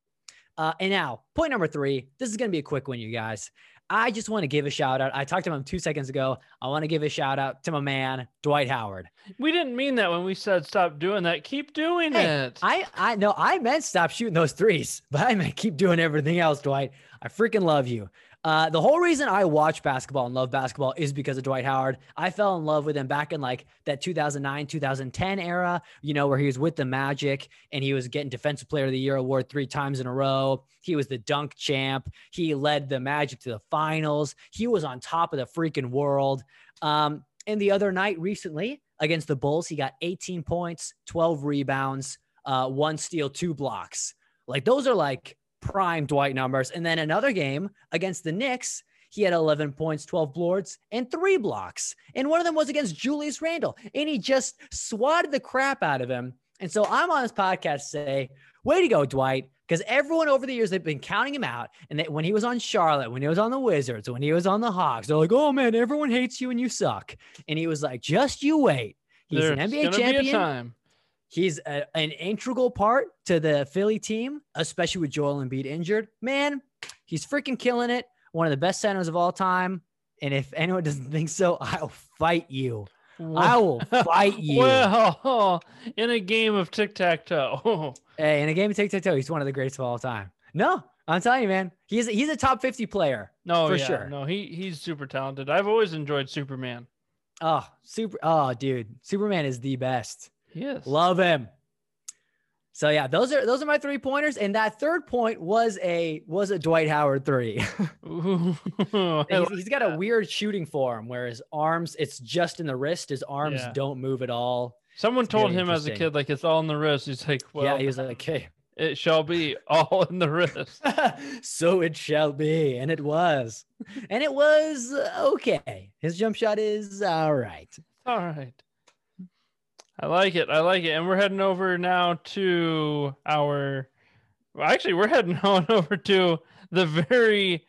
Uh, and now point number three. This is gonna be a quick one, you guys. I just want to give a shout out. I talked to him two seconds ago. I want to give a shout out to my man Dwight Howard. We didn't mean that when we said stop doing that. Keep doing Hey, it. I I know I meant stop shooting those threes, but I meant keep doing everything else, Dwight. I freaking love you. Uh, the whole reason I watch basketball and love basketball is because of Dwight Howard. I fell in love with him back in like that 2009, 2010 era, you know, where he was with the Magic and he was getting Defensive Player of the Year award three times in a row. He was the dunk champ. He led the Magic to the finals. He was on top of the freaking world. Um, and the other night recently against the Bulls, he got 18 points, 12 rebounds, uh, one steal, two blocks. Like those are like prime Dwight numbers. And then another game against the Knicks, he had 11 points, 12 boards, and three blocks. And one of them was against Julius Randle. And he just swatted the crap out of him. And so I'm on this podcast to say, way to go, Dwight. Because everyone over the years, they've been counting him out. And that when he was on Charlotte, when he was on the Wizards, when he was on the Hawks, they're like, oh man, everyone hates you and you suck. And he was like, just you wait. He's There's an NBA gonna be a champion. He's a, an integral part to the Philly team, especially with Joel Embiid injured. Man, he's freaking killing it. One of the best centers of all time. And if anyone doesn't think so, I'll fight you. I will fight you. Well, in a game of tic tac toe. Hey, in a game of tic tac toe, he's one of the greatest of all time. No, I'm telling you, man, he's he's a top 50 player. No, For yeah, sure. No, he he's super talented. I've always enjoyed Superman. Oh, super. Oh, dude, Superman is the best. He is. Love him. So yeah, those are those are my three pointers, and that third point was a was a Dwight Howard three. Ooh, he's, he's got a weird shooting form where his arms it's just in the wrist. His arms Yeah. don't move at all. Someone it's told him as a kid, like it's all in the wrist. He's like, well, yeah, he's like, "Okay, it shall be all in the wrist. so it shall be," and it was, and it was okay. His jump shot is all right. All right. I like it. I like it. And we're heading over now to our. Well, actually, we're heading on over to the very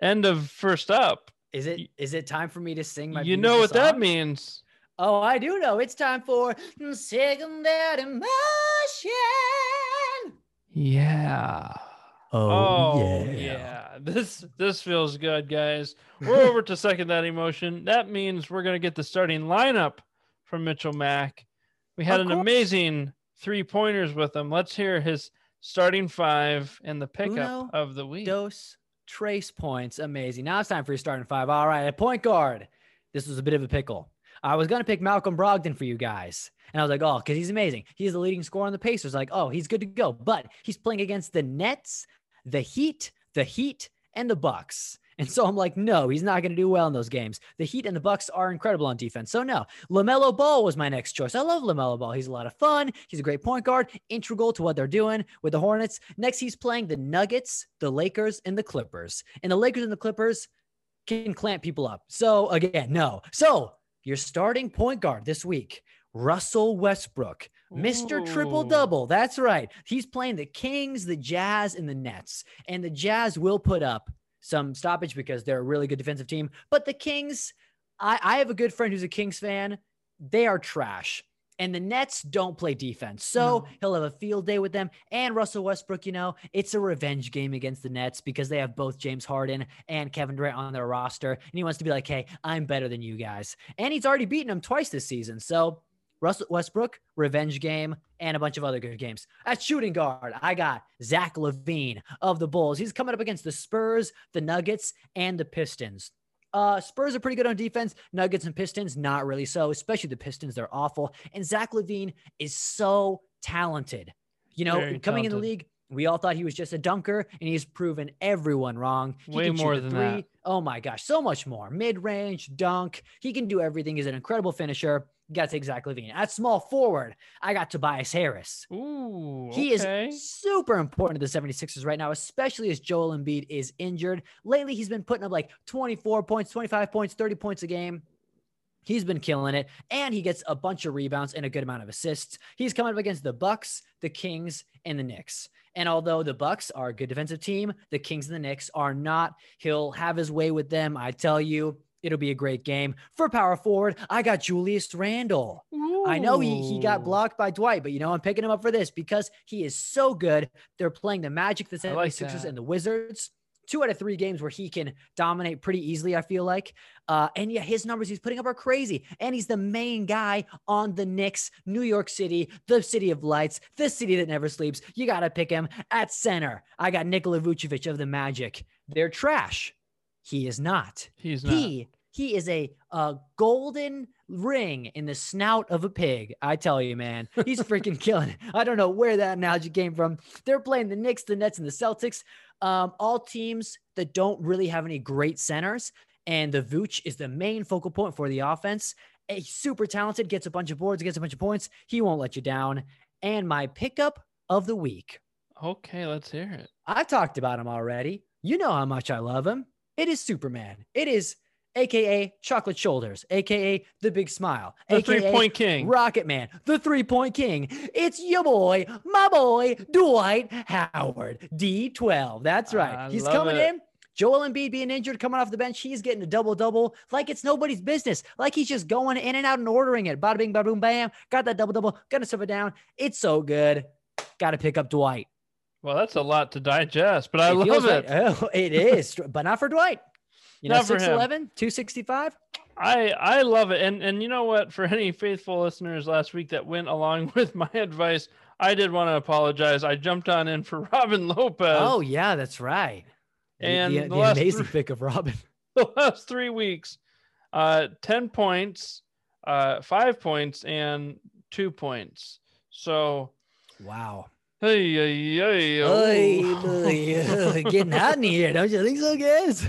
end of first up. Is it is it time for me to sing my? you know beautiful what that means. Oh, I do know. It's time for second that emotion. Yeah. Oh, Oh yeah. This this feels good, guys. We're over to second that emotion. That means we're gonna get the starting lineup from Mitchell Mack. We had an amazing three pointers with him. Let's hear his starting five and the pickup Uno, of the week. Dos, trace points. Amazing. Now it's time for your starting five. All right. At point guard, this was a bit of a pickle. I was going to pick Malcolm Brogdon for you guys. And I was like, oh, because he's amazing. He's the leading scorer on the Pacers. Like, oh, he's good to go. But he's playing against the Nets, the Heat, the Heat, and the Bucks. And so I'm like, no, he's not going to do well in those games. The Heat and the Bucks are incredible on defense. So no, LaMelo Ball was my next choice. I love LaMelo Ball. He's a lot of fun. He's a great point guard, integral to what they're doing with the Hornets. Next, he's playing the Nuggets, the Lakers, and the Clippers. And the Lakers and the Clippers can clamp people up. So again, no. So your starting point guard this week, Russell Westbrook. Mr. Triple Double. That's right. He's playing the Kings, the Jazz, and the Nets. And the Jazz will put up some stoppage because they're a really good defensive team. But the Kings, I, I have a good friend who's a Kings fan. They are trash. And the Nets don't play defense. So No. he'll have a field day with them. And Russell Westbrook, you know, it's a revenge game against the Nets because they have both James Harden and Kevin Durant on their roster. And he wants to be like, hey, I'm better than you guys. And he's already beaten them twice this season. So Russell Westbrook, revenge game, and a bunch of other good games. At shooting guard, I got Zach LaVine of the Bulls. He's coming up against the Spurs, the Nuggets, and the Pistons. Uh, Spurs are pretty good on defense. Nuggets and Pistons, not really so, especially the Pistons. They're awful. And Zach LaVine is so talented. You know, Very coming in the league, we all thought he was just a dunker, and he's proven everyone wrong. He Way more than three. that. Oh my gosh, so much more. Mid range, dunk. He can do everything. He's an incredible finisher. Got to take Zach LaVine. At small forward, I got Tobias Harris. Ooh, He okay. is super important to the 76ers right now, especially as Joel Embiid is injured. Lately, he's been putting up like 24 points, 25 points, 30 points a game. He's been killing it, and he gets a bunch of rebounds and a good amount of assists. He's coming up against the Bucks, the Kings, and the Knicks. And although the Bucks are a good defensive team, the Kings and the Knicks are not. He'll have his way with them. I tell you, it'll be a great game. For power forward, I got Julius Randle. I know he, he got blocked by Dwight, but you know, I'm picking him up for this because he is so good. They're playing the Magic, the I 76ers, that. and the Wizards. two out of three games where he can dominate pretty easily, I feel like. Uh, and yeah, his numbers he's putting up are crazy. And he's the main guy on the Knicks, New York City, the city of lights, the city that never sleeps. You got to pick him at center. I got Nikola Vucevic of the Magic. They're trash. He is not. He's not. He he is a, a golden ring in the snout of a pig. I tell you, man, he's freaking killing it. I don't know where that analogy came from. They're playing the Knicks, the Nets, and the Celtics. Um, all teams that don't really have any great centers. And the Vooch is the main focal point for the offense. A super talented, gets a bunch of boards, gets a bunch of points. He won't let you down. And my pickup of the week. Okay, let's hear it. I've talked about him already. You know how much I love him. It is Superman. It is aka Chocolate Shoulders, aka The Big Smile, The aka three point king. Rocket Man, the three point king. It's your boy, my boy, Dwight Howard, D12. That's right. I He's coming it. in. Joel Embiid being injured, coming off the bench, he's getting a double double like it's nobody's business. Like he's just going in and out and ordering it. Bada bing, bada boom, bam. Got that double double. Gonna serve it down. It's so good. Got to pick up Dwight. Well, that's a lot to digest, but I It love it. like- oh, it is, but not for Dwight. You know, Not him. 6'11, 265. I I love it, and and you know what? For any faithful listeners last week that went along with my advice, I did want to apologize. I jumped on in for Robin Lopez. Oh, yeah, that's right. The- And the, the the last amazing three- pick of Robin. the last three weeks, uh, ten points, uh, five points, and two points. So, Wow. Hey, hey, hey, oh. Oy, oy, getting hot in here, don't you think so, guys?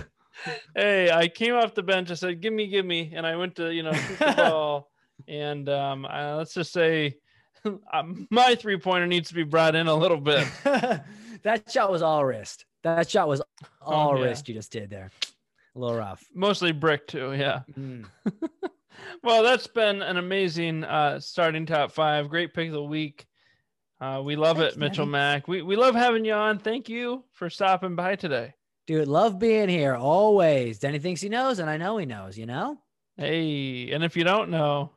hey, I came off the bench. I said, "Give me, give me," and I went to you know shoot the ball. And um, uh, let's just say um, my three pointer needs to be brought in a little bit. that shot was all wrist. That shot was all Oh, yeah. wrist you just did there. A little rough. Mostly brick too. Yeah. Mm. Well, that's been an amazing uh, starting top five. Great pick of the week. Uh, we love Thanks, it, Mitchell Daddy. Mack. We we love having you on. Thank you for stopping by today. Dude, love being here always. Danny thinks he knows, and I know he knows, you know? Hey, and if you don't know,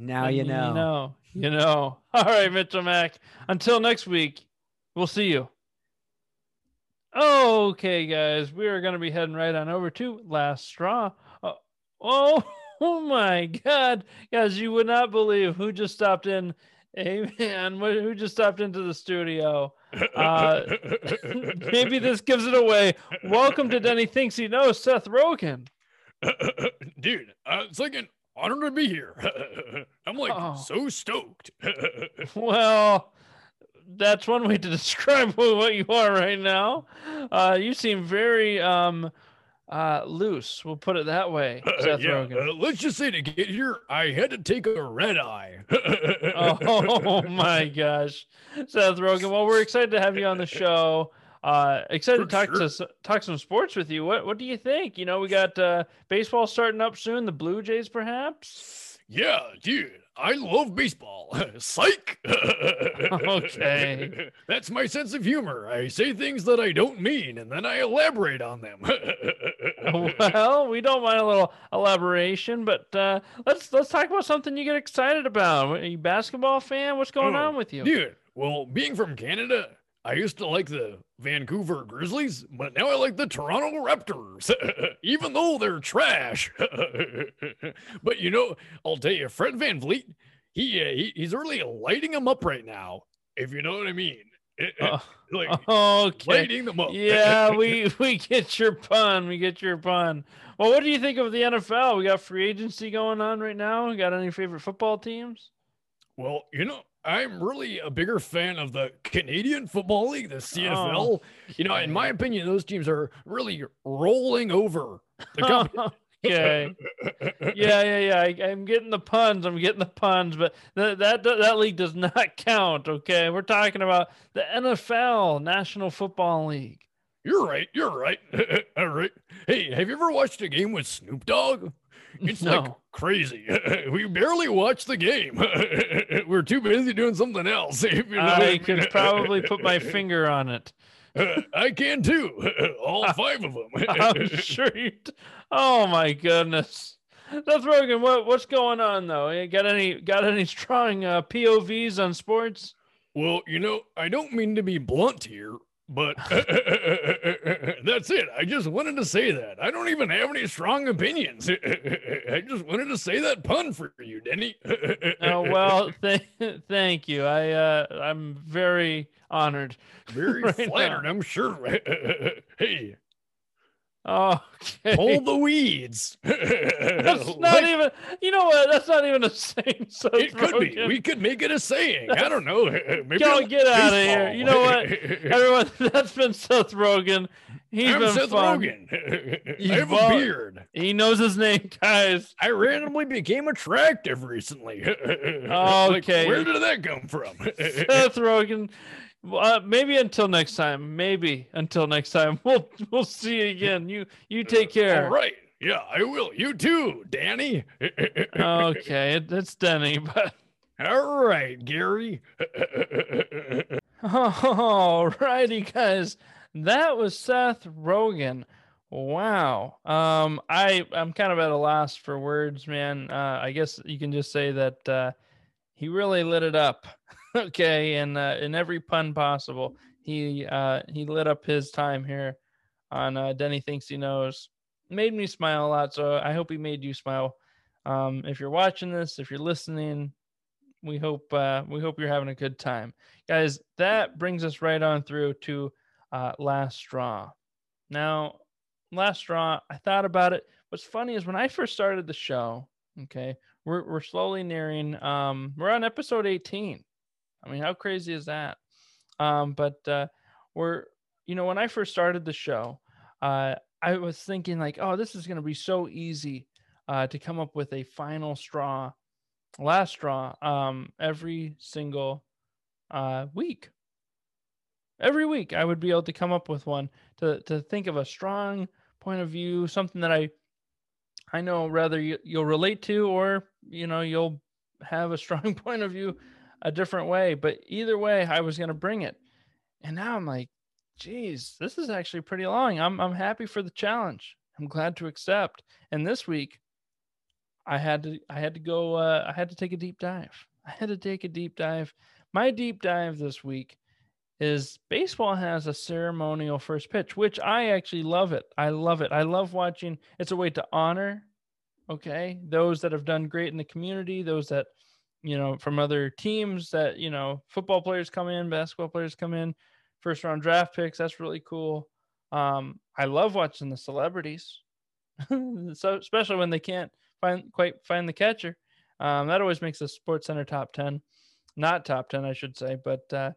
Now you know. You know. You know. All right, Mitchell Mack. Until next week, we'll see you. Okay, guys, we are going to be heading right on over to Last Straw. Uh, oh, oh my God, guys, you would not believe who just stopped in. Hey man, wh- who just stepped into the studio? Uh, maybe this gives it away. Welcome to Denny Thinks He Knows, Seth Rogen. Dude, uh, it's like an honor to be here. I'm like Oh. so stoked. Well, that's one way to describe what you are right now. Uh, you seem very um, uh, loose. We'll put it that way, Seth yeah, Rogen. uh, let's just say to get here, I had to take a red eye. oh my gosh, Seth Rogen. Well, we're excited to have you on the show. Uh, excited to talk sure. to talk some sports with you. What what do you think? You know, we got uh, baseball starting up soon. The Blue Jays, perhaps. Yeah, dude, I love baseball. Psych. Okay. That's my sense of humor. I say things that I don't mean and then I elaborate on them. well, we don't mind a little elaboration, but uh, let's let's talk about something you get excited about. Are you a basketball fan? What's going Oh, on with you? Dude, well, being from Canada, I used to like the Vancouver Grizzlies, but now I like the Toronto Raptors, even though they're trash. but you know, I'll tell you, Fred VanVleet, he, uh, he he's really lighting them up right now, if you know what I mean. Uh, like okay. lighting them up. Yeah, we we get your pun. We get your pun. Well, what do you think of the NFL? We got free agency going on right now. We got any favorite football teams? Well, you know, I'm really a bigger fan of the Canadian Football League, the CFL. Oh, you know, in my opinion, those teams are really rolling over the okay. Yeah, yeah, yeah. I, I'm getting the puns. I'm getting the puns, but that, that that league does not count. Okay, we're talking about the NFL, National Football League. You're right. You're right. All right. Hey, have you ever watched a game with Snoop Dogg? It's like No. crazy. we barely watch the game. We're too busy doing something else. if you know what I mean. could probably put my finger on it. I can too. All five of them. I'm sure you. d- Oh my goodness, Seth Rogen, what what's going on though? You got any got any strong uh, POVs on sports? Well, you know, I don't mean to be blunt here, but that that's it. I just wanted to say that. I don't even have any strong opinions. I just wanted to say that pun for you, Denny. oh well, th- thank you. I uh, I'm very honored. Very right flattered, now. I'm sure. hey, Okay. pull the weeds. That's not Like- even. You know what? That's not even a saying. So It could be. We could make it a saying. I don't know. Maybe Go get of here. You know what? Everyone, that's been Seth Rogen. He's I'm been Seth fun. Rogen. He's I have vol- a beard. He knows his name, guys. I randomly became attractive recently. Like, Okay. where did that come from? Seth Rogen. Uh, maybe until next time. Maybe until next time. We'll we'll see you again. You you take care. All right. Yeah, I will. You too, Danny. Okay, it, it's Denny, but All right, Gary. all righty, guys. That was Seth Rogen. Wow. Um, I I'm kind of at a loss for words, man. Uh, I guess you can just say that uh, he really lit it up. okay, and uh, in every pun possible, he uh, he lit up his time here on uh, Denny thinks he knows. Made me smile a lot, so I hope he made you smile. Um, if you're watching this, if you're listening, we hope uh, we hope you're having a good time, guys. That brings us right on through to uh, last straw. Now, last straw. I thought about it. What's funny is when I first started the show. Okay, we're we're slowly nearing. Um, we're on episode 18. I mean, how crazy is that? Um, but uh, we're you know when I first started the show, uh, I was thinking like, oh, this is going to be so easy uh, to come up with a final straw, last straw, um, every single uh, week. Every week, I would be able to come up with one to to think of a strong point of view, something that I I know rather you, you'll relate to, or you know you'll have a strong point of view a different way. But either way, I was going to bring it, and now I'm like, geez, this is actually pretty long. I'm I'm happy for the challenge. I'm glad to accept. And this week, I had to I had to go uh, I had to take a deep dive. I had to take a deep dive. My deep dive this week is baseball has a ceremonial first pitch, which I actually love it. I love it. I love watching. It's a way to honor, okay, those that have done great in the community, those that you know from other teams that you know football players come in, basketball players come in, first round draft picks. That's really cool. Um, I love watching the celebrities, so especially when they can't find quite find the catcher. Um, that always makes the Sports Center top ten, not top ten, I should say. But uh,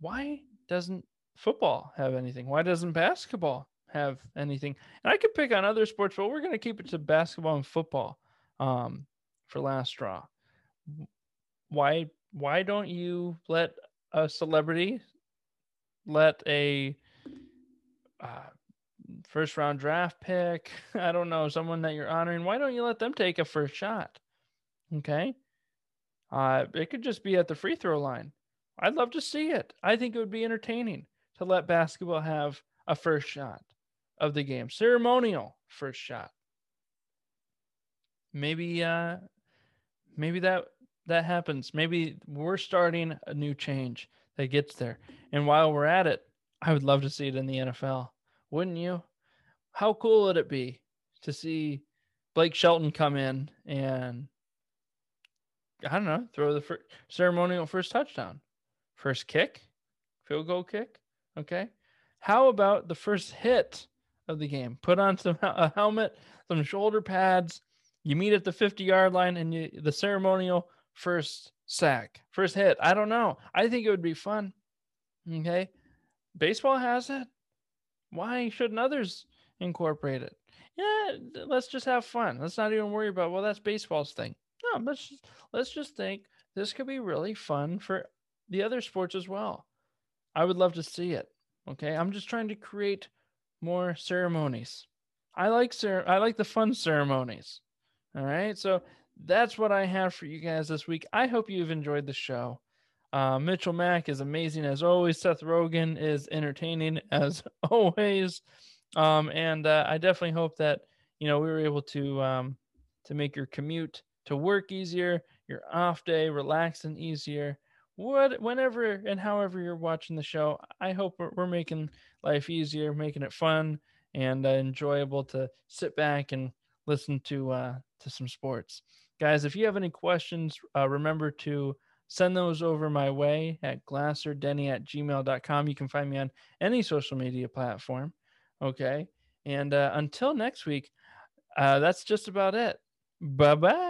why doesn't football have anything? Why doesn't basketball have anything? And I could pick on other sports, but we're going to keep it to basketball and football um, for last straw. Why why don't you let a celebrity let a uh, first round draft pick, I don't know, someone that you're honoring, why don't you let them take a first shot? Okay. Uh, it could just be at the free throw line. I'd love to see it. I think it would be entertaining to let basketball have a first shot of the game, ceremonial first shot. Maybe, uh, maybe that that happens. Maybe we're starting a new change that gets there. And while we're at it, I would love to see it in the NFL. Wouldn't you? How cool would it be to see Blake Shelton come in and I don't know, throw the fir- ceremonial first touchdown, first kick, field goal kick. Okay. How about the first hit of the game? Put on some a helmet, some shoulder pads. You meet at the 50 yard line and you, the ceremonial first sack, first hit. I don't know. I think it would be fun. Okay. Baseball has it. Why shouldn't others incorporate it? Yeah, let's just have fun. Let's not even worry about well, that's baseball's thing. No, let's just, let's just think this could be really fun for the other sports as well. I would love to see it. Okay, I'm just trying to create more ceremonies. I like cer- I like the fun ceremonies. All right, so that's what I have for you guys this week. I hope you've enjoyed the show. Uh, Mitchell Mack is amazing as always. Seth Rogen is entertaining as always, um, and uh, I definitely hope that you know we were able to um, to make your commute to work easier, your off day relaxing easier, what whenever and however you're watching the show i hope we're, we're making life easier making it fun and uh, enjoyable to sit back and listen to uh, to some sports guys if you have any questions uh, remember to send those over my way at glasserdenny at gmail.com you can find me on any social media platform okay? And uh, until next week uh, that's just about it. Bye bye